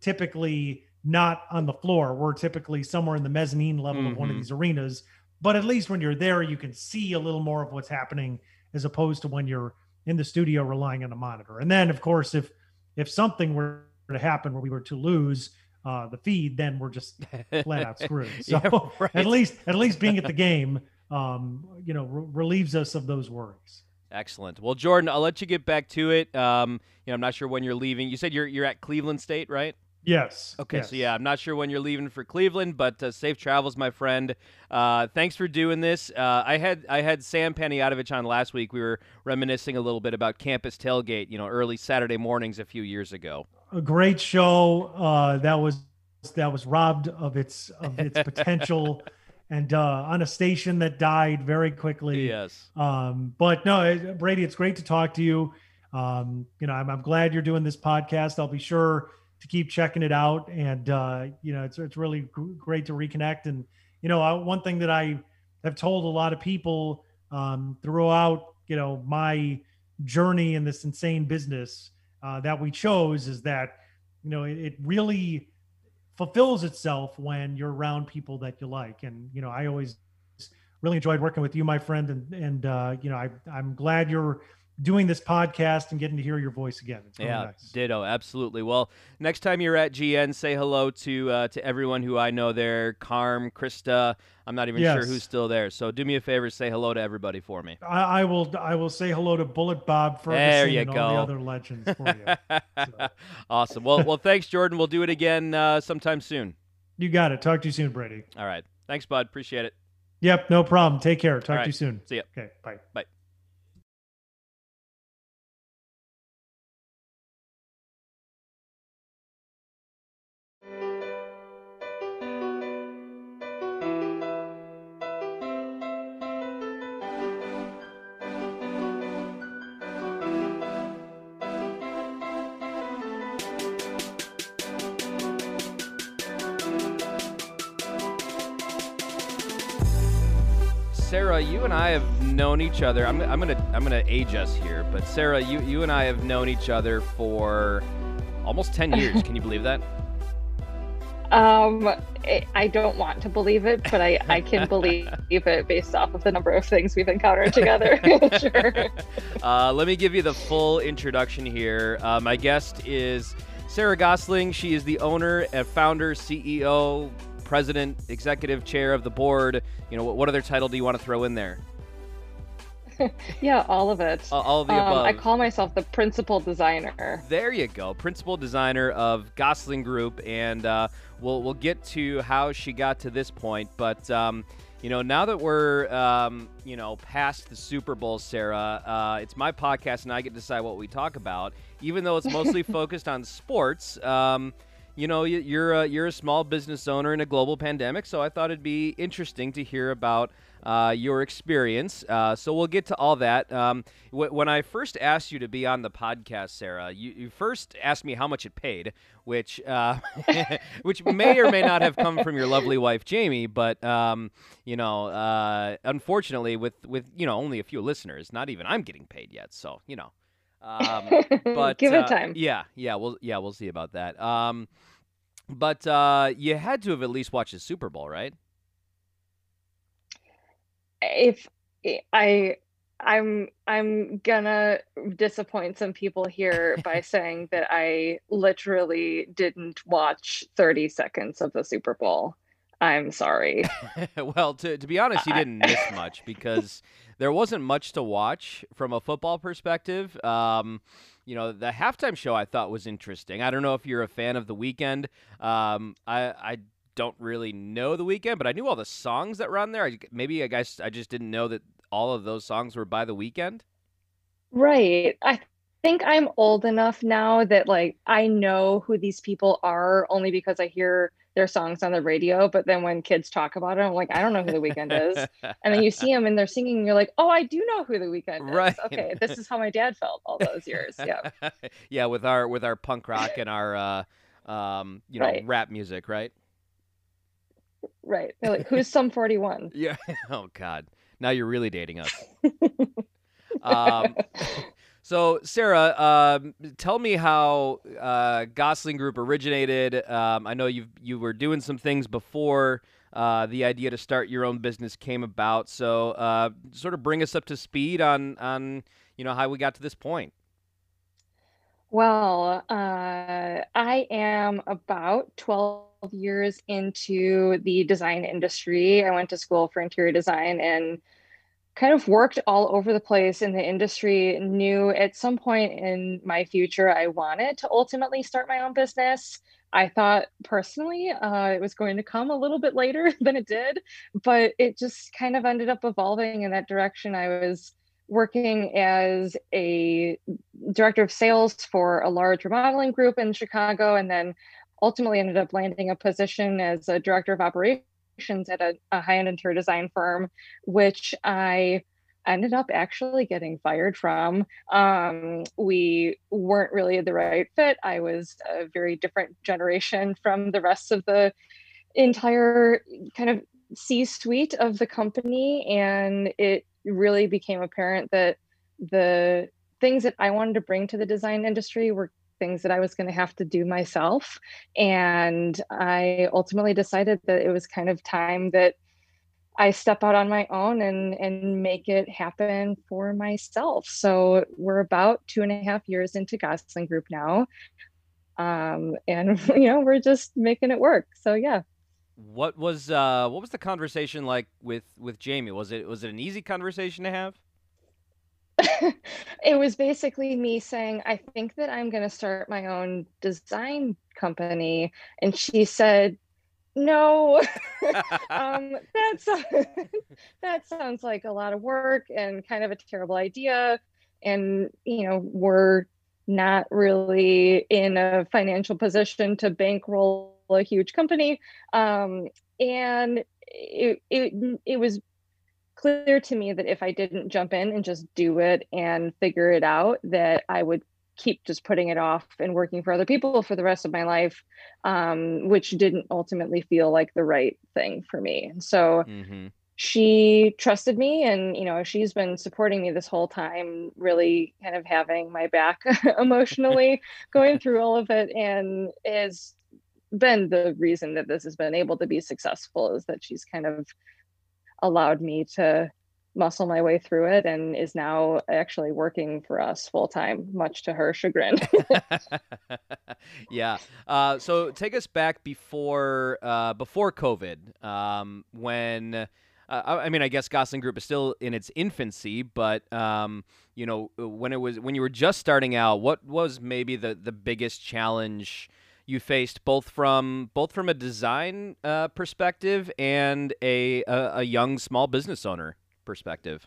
typically not on the floor. We're typically somewhere in the mezzanine level mm-hmm. of one of mm-hmm. these arenas, but at least when you're there, you can see a little more of what's happening as opposed to when you're in the studio relying on a monitor. And then, of course, if if something were to happen where we were to lose uh, the feed, then we're just flat out screwed. So yeah, right. at least at least being at the game, um, you know, re- relieves us of those worries. Excellent. Well, Jordan, I'll let you get back to it. Um, you know, I'm not sure when you're leaving. You said you're you're at Cleveland State, right? Yes. Okay, yes. so yeah, I'm not sure when you're leaving for Cleveland, but uh, safe travels, my friend. Uh, thanks for doing this. Uh, I had I had Sam Panayotovich on last week. We were reminiscing a little bit about campus tailgate, you know, early Saturday mornings a few years ago. A great show. Uh, that was that was robbed of its of its potential. and uh, on a station that died very quickly. Yes. Um, but no, Brady, it's great to talk to you. Um, you know, I'm, I'm glad you're doing this podcast. I'll be sure to keep checking it out. And, uh, you know, it's, it's really great to reconnect. And, you know, I, one thing that I have told a lot of people um, throughout, you know, my journey in this insane business uh, that we chose is that, you know, it, it really fulfills itself when you're around people that you like. And, you know, I always really enjoyed working with you, my friend. And, and, uh, you know, I, I'm glad you're, doing this podcast and getting to hear your voice again. It's really yeah, nice. ditto, absolutely. Well, next time you're at GN, say hello to uh, to everyone who I know there. Carm, Krista. I'm not even yes. sure who's still there. So do me a favor, say hello to everybody for me. I, I will. I will say hello to Bullet Bob Ferguson there you and go. all the other legends for you. so. Awesome. Well, well, thanks, Jordan. We'll do it again uh, sometime soon. You got it. Talk to you soon, Brady. All right. Thanks, bud. Appreciate it. Yep, no problem. Take care. Talk right. to you soon. See ya. Okay, bye. Bye. Sarah, you and I have known each other. I'm, I'm gonna I'm gonna age us here, but Sarah, you you and I have known each other for almost ten years. Can you believe that? Um, I don't want to believe it, but I, I can believe it based off of the number of things we've encountered together. sure. Uh, let me give you the full introduction here. Uh, my guest is Sarah Goesling. She is the owner and founder, CEO, president, executive chair of the board. You know, what, what other title do you want to throw in there? yeah, all of it. Uh, all of the um, above. I call myself the principal designer. There you go, principal designer of Goesling Group, and uh, we'll we'll get to how she got to this point. But um, you know, now that we're um, you know past the Super Bowl, Sarah, uh, it's my podcast, and I get to decide what we talk about. Even though it's mostly focused on sports, um, you know, you're a, you're a small business owner in a global pandemic, so I thought it'd be interesting to hear about uh, your experience. Uh, so we'll get to all that. Um, when I first asked you to be on the podcast, Sarah, you, you first asked me how much it paid, which uh, which may or may not have come from your lovely wife Jamie, but um, you know, uh, unfortunately, with with you know only a few listeners, not even I'm getting paid yet. So you know. Um, but give it uh, time. Yeah, yeah, we'll yeah we'll see about that. Um, but uh, you had to have at least watched the Super Bowl, right? If I I'm I'm gonna disappoint some people here by saying that I literally didn't watch 30 seconds of the Super Bowl. I'm sorry. well, to to be honest, you didn't miss much because there wasn't much to watch from a football perspective. Um, you know, the halftime show I thought was interesting. I don't know if you're a fan of the Weeknd. Um, I I don't really know the Weeknd, but I knew all the songs that were on there. I, maybe I guess I just didn't know that all of those songs were by the Weeknd. Right. I think I'm old enough now that like I know who these people are only because I hear their songs on the radio, but then when kids talk about it, I'm like, I don't know who the Weeknd is. and then you see them and they're singing, and you're like, oh, I do know who the Weeknd is. Right. Okay, this is how my dad felt all those years. Yeah. yeah, with our with our punk rock and our uh, um, you know, right. rap music, right? Right. They're like, who's Sum 41? yeah. Oh God. Now you're really dating us. um, So, Sarah, um, tell me how uh, Goesling Group originated. Um, I know you you were doing some things before uh, the idea to start your own business came about. So, uh, sort of bring us up to speed on on you know how we got to this point. Well, uh, I am about 12 years into the design industry. I went to school for interior design and kind of worked all over the place in the industry. Knew at some point in my future I wanted to ultimately start my own business. I thought personally uh, it was going to come a little bit later than it did, but it just kind of ended up evolving in that direction. I was working as a director of sales for a large remodeling group in Chicago, and then ultimately ended up landing a position as a director of operations at a, a high end interior design firm, which I ended up actually getting fired from. Um, we weren't really the right fit. I was a very different generation from the rest of the entire kind of C suite of the company. And it really became apparent that the things that I wanted to bring to the design industry were things that I was going to have to do myself. And I ultimately decided that it was kind of time that I step out on my own and and make it happen for myself. So we're about two and a half years into Goesling Group now, um, and you know we're just making it work. So yeah. What was uh, what was the conversation like with with Jamie? Was it was it an easy conversation to have? it was basically me saying, I think that I'm going to start my own design company. And she said, no, um, that's, that sounds like a lot of work and kind of a terrible idea. And, you know, we're not really in a financial position to bankroll a huge company. Um, and it, it, it was clear to me that if I didn't jump in and just do it and figure it out, that I would keep just putting it off and working for other people for the rest of my life, um, which didn't ultimately feel like the right thing for me. So mm-hmm. she trusted me, and you know she's been supporting me this whole time, really kind of having my back emotionally, going through all of it, and is been the reason that this has been able to be successful. Is that she's kind of allowed me to muscle my way through it and is now actually working for us full time, much to her chagrin. yeah. Uh, so take us back before uh, before COVID, um, when. Uh, I mean, I guess Goesling Group is still in its infancy, but um, you know, when it was when you were just starting out, what was maybe the the biggest challenge you faced both from both from a design uh, perspective and a, a, a young small business owner perspective.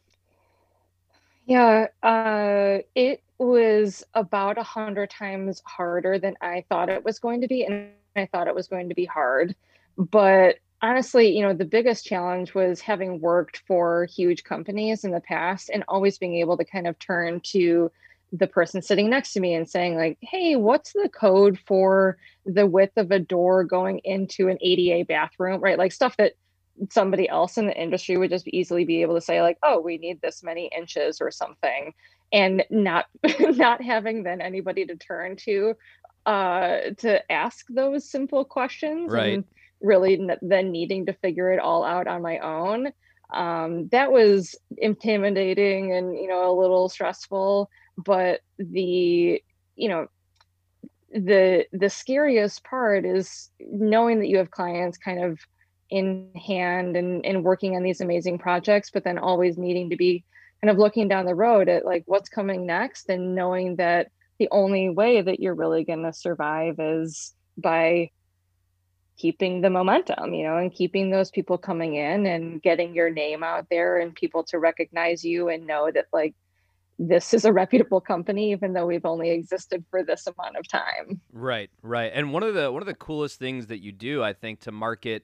Yeah, uh, it was about a hundred times harder than I thought it was going to be, and I thought it was going to be hard. But honestly, you know, the biggest challenge was having worked for huge companies in the past and always being able to kind of turn to the person sitting next to me and saying like hey what's the code for the width of a door going into an ADA bathroom? Right? Like stuff that somebody else in the industry would just easily be able to say like oh we need this many inches or something. And not not having then anybody to turn to uh to ask those simple questions right. and really then needing to figure it all out on my own um that was intimidating and you know a little stressful but the you know the the scariest part is knowing that you have clients kind of in hand and, and working on these amazing projects but then always needing to be kind of looking down the road at like what's coming next and knowing that the only way that you're really going to survive is by keeping the momentum you know and keeping those people coming in and getting your name out there and people to recognize you and know that like this is a reputable company even though we've only existed for this amount of time. Right right. And one of the one of the coolest things that you do i think to market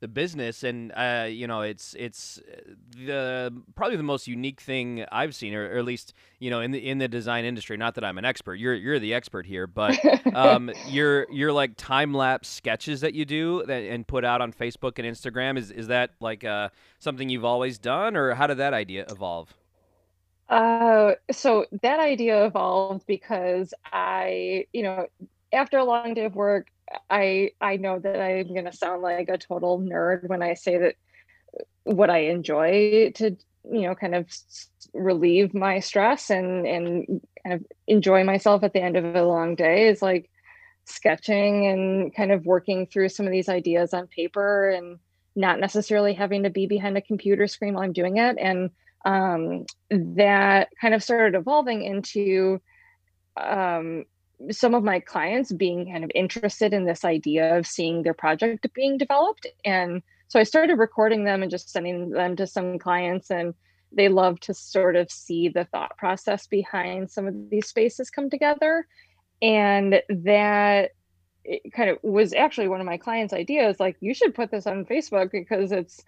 the business and uh, you know it's it's the probably the most unique thing I've seen or, or, at least you know in the in the design industry. Not that I'm an expert. You're you're the expert here but um, you're you're like time lapse sketches that you do that and put out on Facebook and Instagram. Is is that like uh, something you've always done or how did that idea evolve Uh, so that idea evolved because I, you know, after a long day of work, I I know that I'm going to sound like a total nerd when I say that what I enjoy to you know kind of relieve my stress and and kind of enjoy myself at the end of a long day is like sketching and kind of working through some of these ideas on paper and not necessarily having to be behind a computer screen while I'm doing it. And um, that kind of started evolving into um, some of my clients being kind of interested in this idea of seeing their project being developed. And so I started recording them and just sending them to some clients. And they love to sort of see the thought process behind some of these spaces come together. And that kind of was actually one of my clients' ideas like, you should put this on Facebook because it's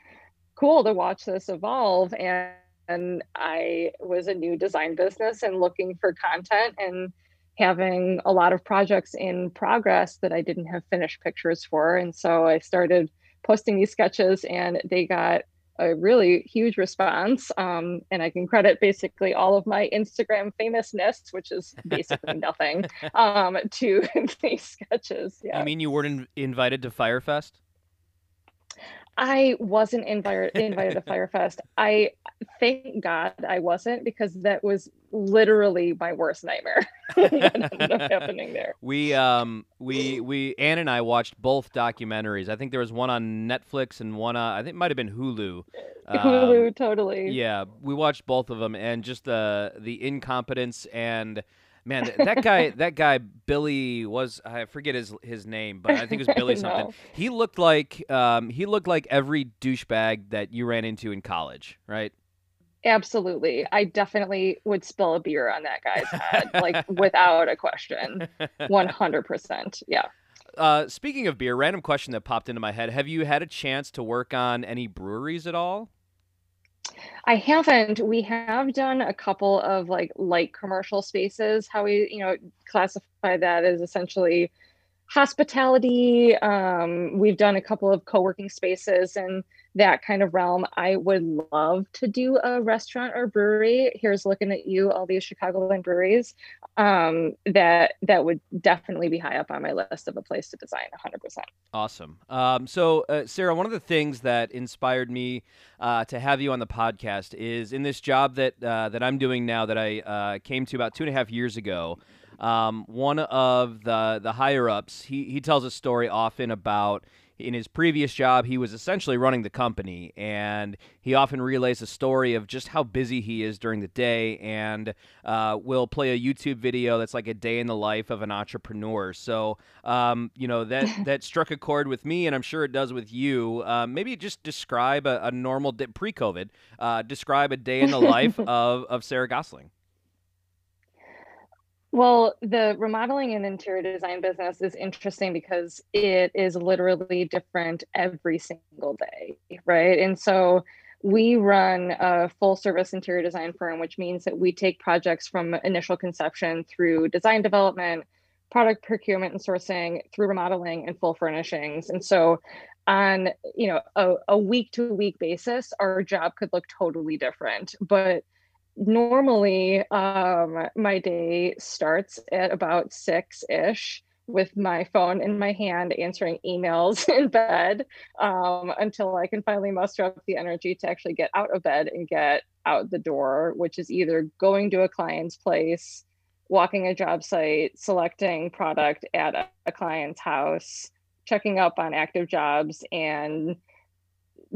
cool to watch this evolve. And and I was a new design business and looking for content and having a lot of projects in progress that I didn't have finished pictures for. And so I started posting these sketches and they got a really huge response. Um, and I can credit basically all of my Instagram famousness, which is basically nothing, um, to these sketches. Yeah. You mean you weren't in- invited to Fyre Fest? I wasn't invited invited to Fyre Fest. I thank God I wasn't because that was literally my worst nightmare. what ended up happening there. We um we we Ann and I watched both documentaries. I think there was one on Netflix and one on I think it might have been Hulu. Hulu, um, totally. Yeah, we watched both of them, and just the the incompetence and Man, that guy, that guy Billy was I forget his his name, but I think it was Billy something. no. He looked like um, he looked like every douchebag that you ran into in college, right? Absolutely. I definitely would spill a beer on that guy's head, like without a question. 100%. Yeah. Uh, speaking of beer, random question that popped into my head. Have you had a chance to work on any breweries at all? I haven't. We have done a couple of like light commercial spaces. How we, you know, classify that as essentially hospitality. Um, we've done a couple of co-working spaces and that kind of realm. I would love to do a restaurant or brewery. Here's looking at you, all these Chicagoland breweries. Um, that that would definitely be high up on my list of a place to design. 100%. Awesome. Um, so, uh, Sarah, one of the things that inspired me uh, to have you on the podcast is in this job that uh, that I'm doing now that I uh, came to about two and a half years ago. Um, one of the the higher ups, he he tells a story often about in his previous job, he was essentially running the company, and he often relays a story of just how busy he is during the day, and uh, will play a YouTube video that's like a day in the life of an entrepreneur. So, um, you know that that struck a chord with me, and I'm sure it does with you. Uh, maybe just describe a, a normal pre-COVID. Uh, describe a day in the life of of Sarah Goesling. Well, the remodeling and interior design business is interesting because it is literally different every single day, right? And so we run a full service interior design firm, which means that we take projects from initial conception through design development, product procurement and sourcing, through remodeling and full furnishings. And so on you know a, week to week basis, our job could look totally different. But normally um, my day starts at about six ish with my phone in my hand answering emails in bed um, until I can finally muster up the energy to actually get out of bed and get out the door, which is either going to a client's place, walking a job site, selecting product at a, a client's house, checking up on active jobs, and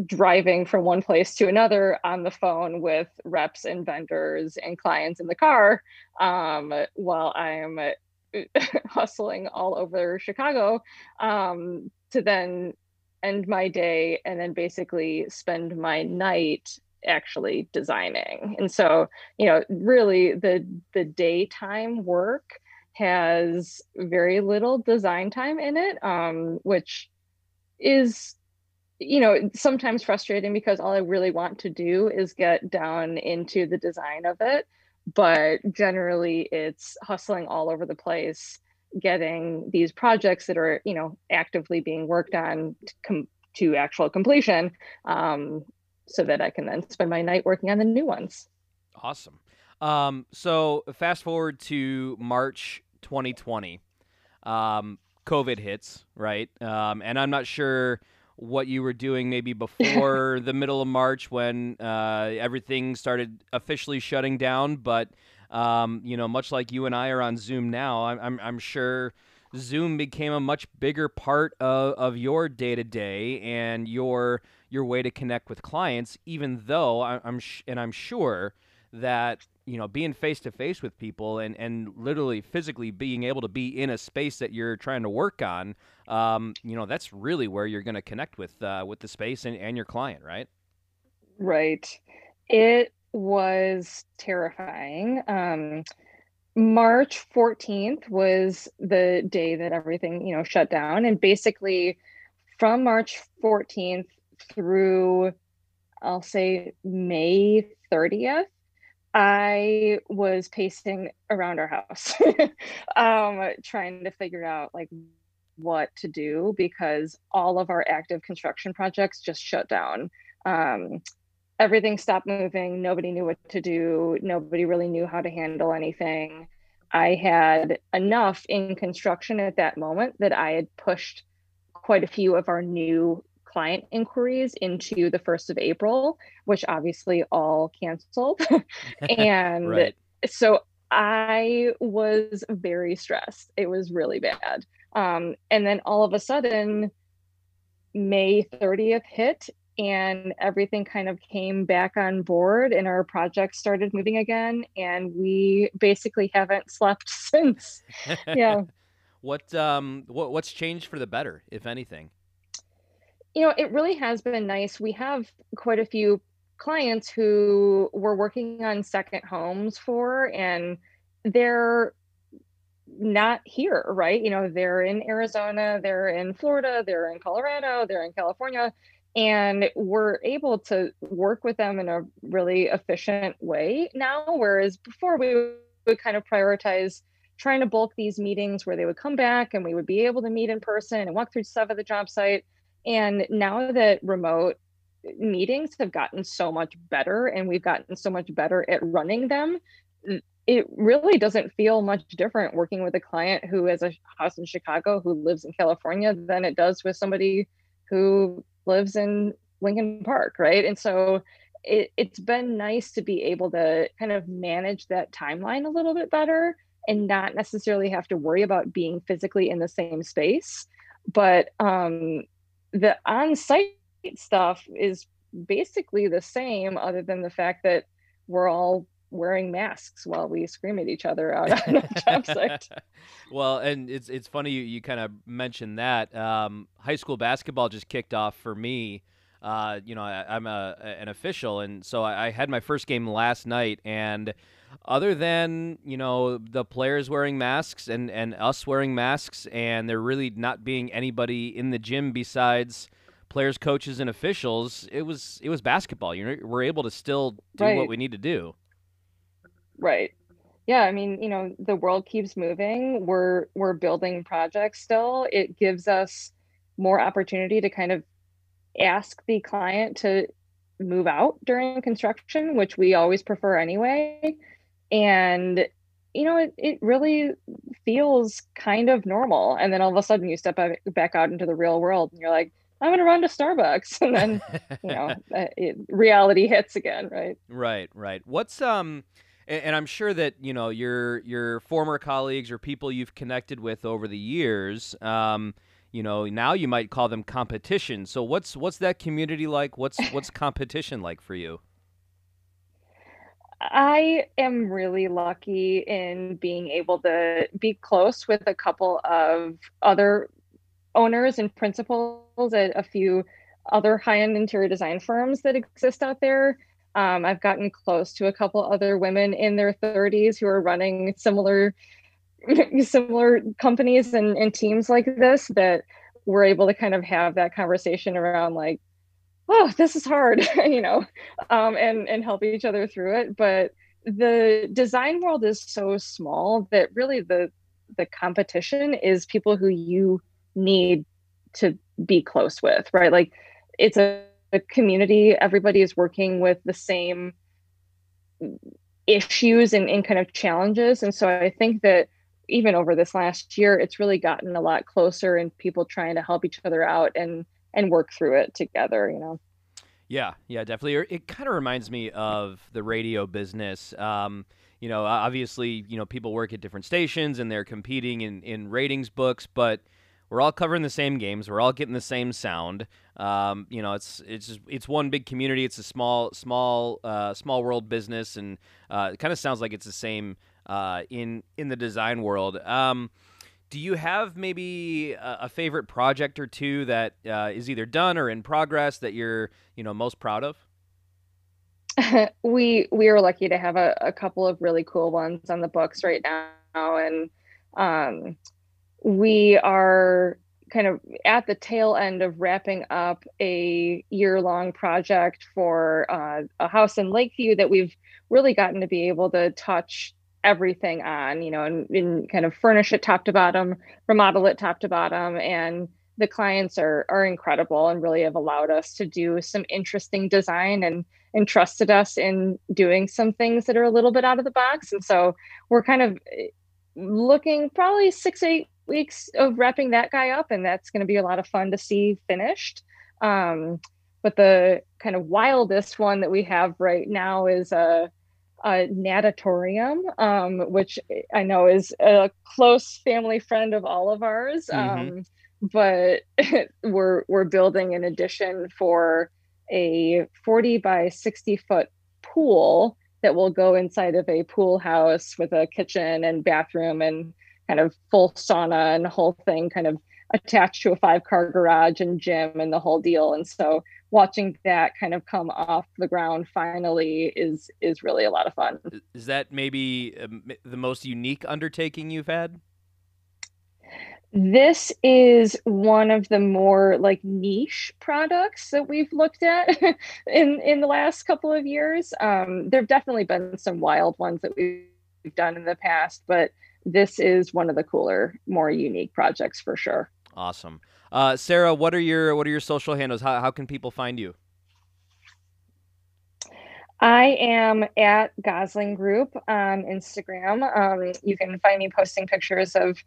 driving from one place to another on the phone with reps and vendors and clients in the car um, while I'm hustling all over Chicago um, to then end my day and then basically spend my night actually designing. And so, you know, really the the daytime work has very little design time in it, um, which is you know, sometimes frustrating because all I really want to do is get down into the design of it. But generally, it's hustling all over the place, getting these projects that are, you know, actively being worked on to, com- to actual completion um, so that I can then spend my night working on the new ones. Awesome. Um, so fast forward to March 2020. Um, COVID hits, right? Um, and I'm not sure what you were doing maybe before the middle of March when uh, everything started officially shutting down. But um, you know, much like you and I are on Zoom now, I'm I'm, I'm sure Zoom became a much bigger part of, of your day to day and your your way to connect with clients. Even though I, I'm sh- and I'm sure that you know being face to face with people and and literally physically being able to be in a space that you're trying to work on um, you know that's really where you're going to connect with uh, with the space and, and your client right? Right. It was terrifying. Um, march 14th was the day that everything you know shut down. And basically from march 14th through i'll say may 30th I was pacing around our house, um, trying to figure out like what to do because all of our active construction projects just shut down. Um, everything stopped moving. Nobody knew what to do. Nobody really knew how to handle anything. I had enough in construction at that moment that I had pushed quite a few of our new client inquiries into the 1st of April, which obviously all canceled. and right. so I was very stressed. It was really bad. Um, and then all of a sudden, May 30th hit and everything kind of came back on board and our project started moving again and we basically haven't slept since yeah what um what what's changed for the better if anything you know, it really has been nice. We have quite a few clients who we're working on second homes for, and they're not here, right? You know, they're in Arizona, they're in Florida, they're in Colorado, they're in California, and we're able to work with them in a really efficient way now. Whereas before, we would kind of prioritize trying to bulk these meetings where they would come back and we would be able to meet in person and walk through stuff at the job site and now that remote meetings have gotten so much better and we've gotten so much better at running them, it really doesn't feel much different working with a client who has a house in Chicago who lives in California than it does with somebody who lives in Lincoln Park, right? And so it, it's been nice to be able to kind of manage that timeline a little bit better and not necessarily have to worry about being physically in the same space. But um, the on-site stuff is basically the same other than the fact that we're all wearing masks while we scream at each other out on a job site. well, and it's it's funny you, you kind of mentioned that. Um, high school basketball just kicked off for me. Uh, you know, I, am a an official, and so I, I, had my first game last night. And other than you know the players wearing masks and and us wearing masks, and there really not being anybody in the gym besides players, coaches, and officials, it was it was basketball. You know, we're able to still do right. what we need to do. Right. Yeah, I mean, you know, the world keeps moving. We're we're building projects still. It gives us more opportunity to kind of ask the client to move out during construction, which we always prefer anyway. And you know, it, it really feels kind of normal. And then all of a sudden you step back out into the real world and you're like, I'm going to run to Starbucks. And then, you know, uh, it, reality hits again. Right. Right. Right. What's, um, and, and, I'm sure that, you know, your, your former colleagues or people you've connected with over the years, um, you know, now you might call them competition. So what's, what's that community like? What's, what's competition like for you? I am really lucky in being able to be close with a couple of other owners and principals at a few other high-end interior design firms that exist out there. Um, I've gotten close to a couple other women in their 30s who are running similar similar companies and, and teams like this that we're able to kind of have that conversation around like oh this is hard you know um, and and help each other through it but the design world is so small that really the the competition is people who you need to be close with right like it's a, a community everybody is working with the same issues and, and kind of challenges. And so I think that even over this last year, it's really gotten a lot closer and people trying to help each other out and and work through it together, you know. Yeah, yeah, definitely. It kind of reminds me of the radio business. Um, you know, obviously, you know, people work at different stations and they're competing in, in ratings books, but we're all covering the same games. We're all getting the same sound. Um, you know, it's it's it's one big community. It's a small small uh, small world business, and uh, it kind of sounds like it's the same uh, in in the design world. Um, do you have maybe a, a, favorite project or two that uh, is either done or in progress that you're you know most proud of? we we are lucky to have a, a, couple of really cool ones on the books right now, and um, we are kind of at the tail end of wrapping up a year long project for uh, a house in Lakeview that we've really gotten to be able to touch everything on, you know, and, and kind of furnish it top to bottom, remodel it top to bottom. And the clients are are incredible and really have allowed us to do some interesting design and entrusted us in doing some things that are a little bit out of the box. And so we're kind of eh, looking probably six, eight weeks of wrapping that guy up, and that's going to be a lot of fun to see finished. Um, but the kind of wildest one that we have right now is a, a natatorium, um, which I know is a close family friend of all of ours. Mm-hmm. Um, but we're we're building an addition for a 40 by 60 foot pool that will go inside of a pool house with a kitchen and bathroom and kind of full sauna and whole thing kind of attached to a five car garage and gym and the whole deal and so watching that kind of come off the ground finally is is really a lot of fun. Is that maybe um, the most unique undertaking you've had? This is one of the more like niche products that we've looked at in in the last couple of years. Um, there have definitely been some wild ones that we've done in the past but this is one of the cooler, more unique projects for sure. Awesome, uh, Sarah. What are your what are your social handles? How how can people find you? I am at Goesling Group on Instagram. Um, you can find me posting pictures of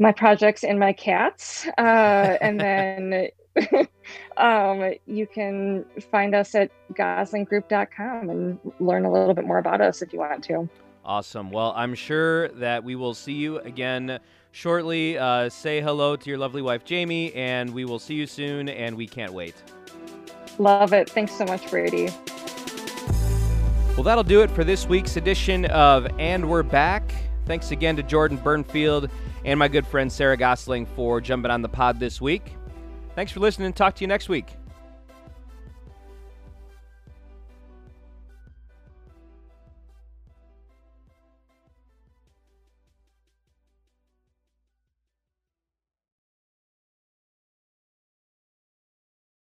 my projects and my cats, uh, and then um, you can find us at goeslinggroup.com and learn a little bit more about us if you want to. Awesome. Well, I'm sure that we will see you again shortly. Uh, say hello to your lovely wife, Jamie, and we will see you soon, and we can't wait. Love it. Thanks so much, Brady. Well, that'll do it for this week's edition of And We're Back. Thanks again to Jordan Bernfield and my good friend Sarah Goesling for jumping on the pod this week. Thanks for listening. Talk to you next week.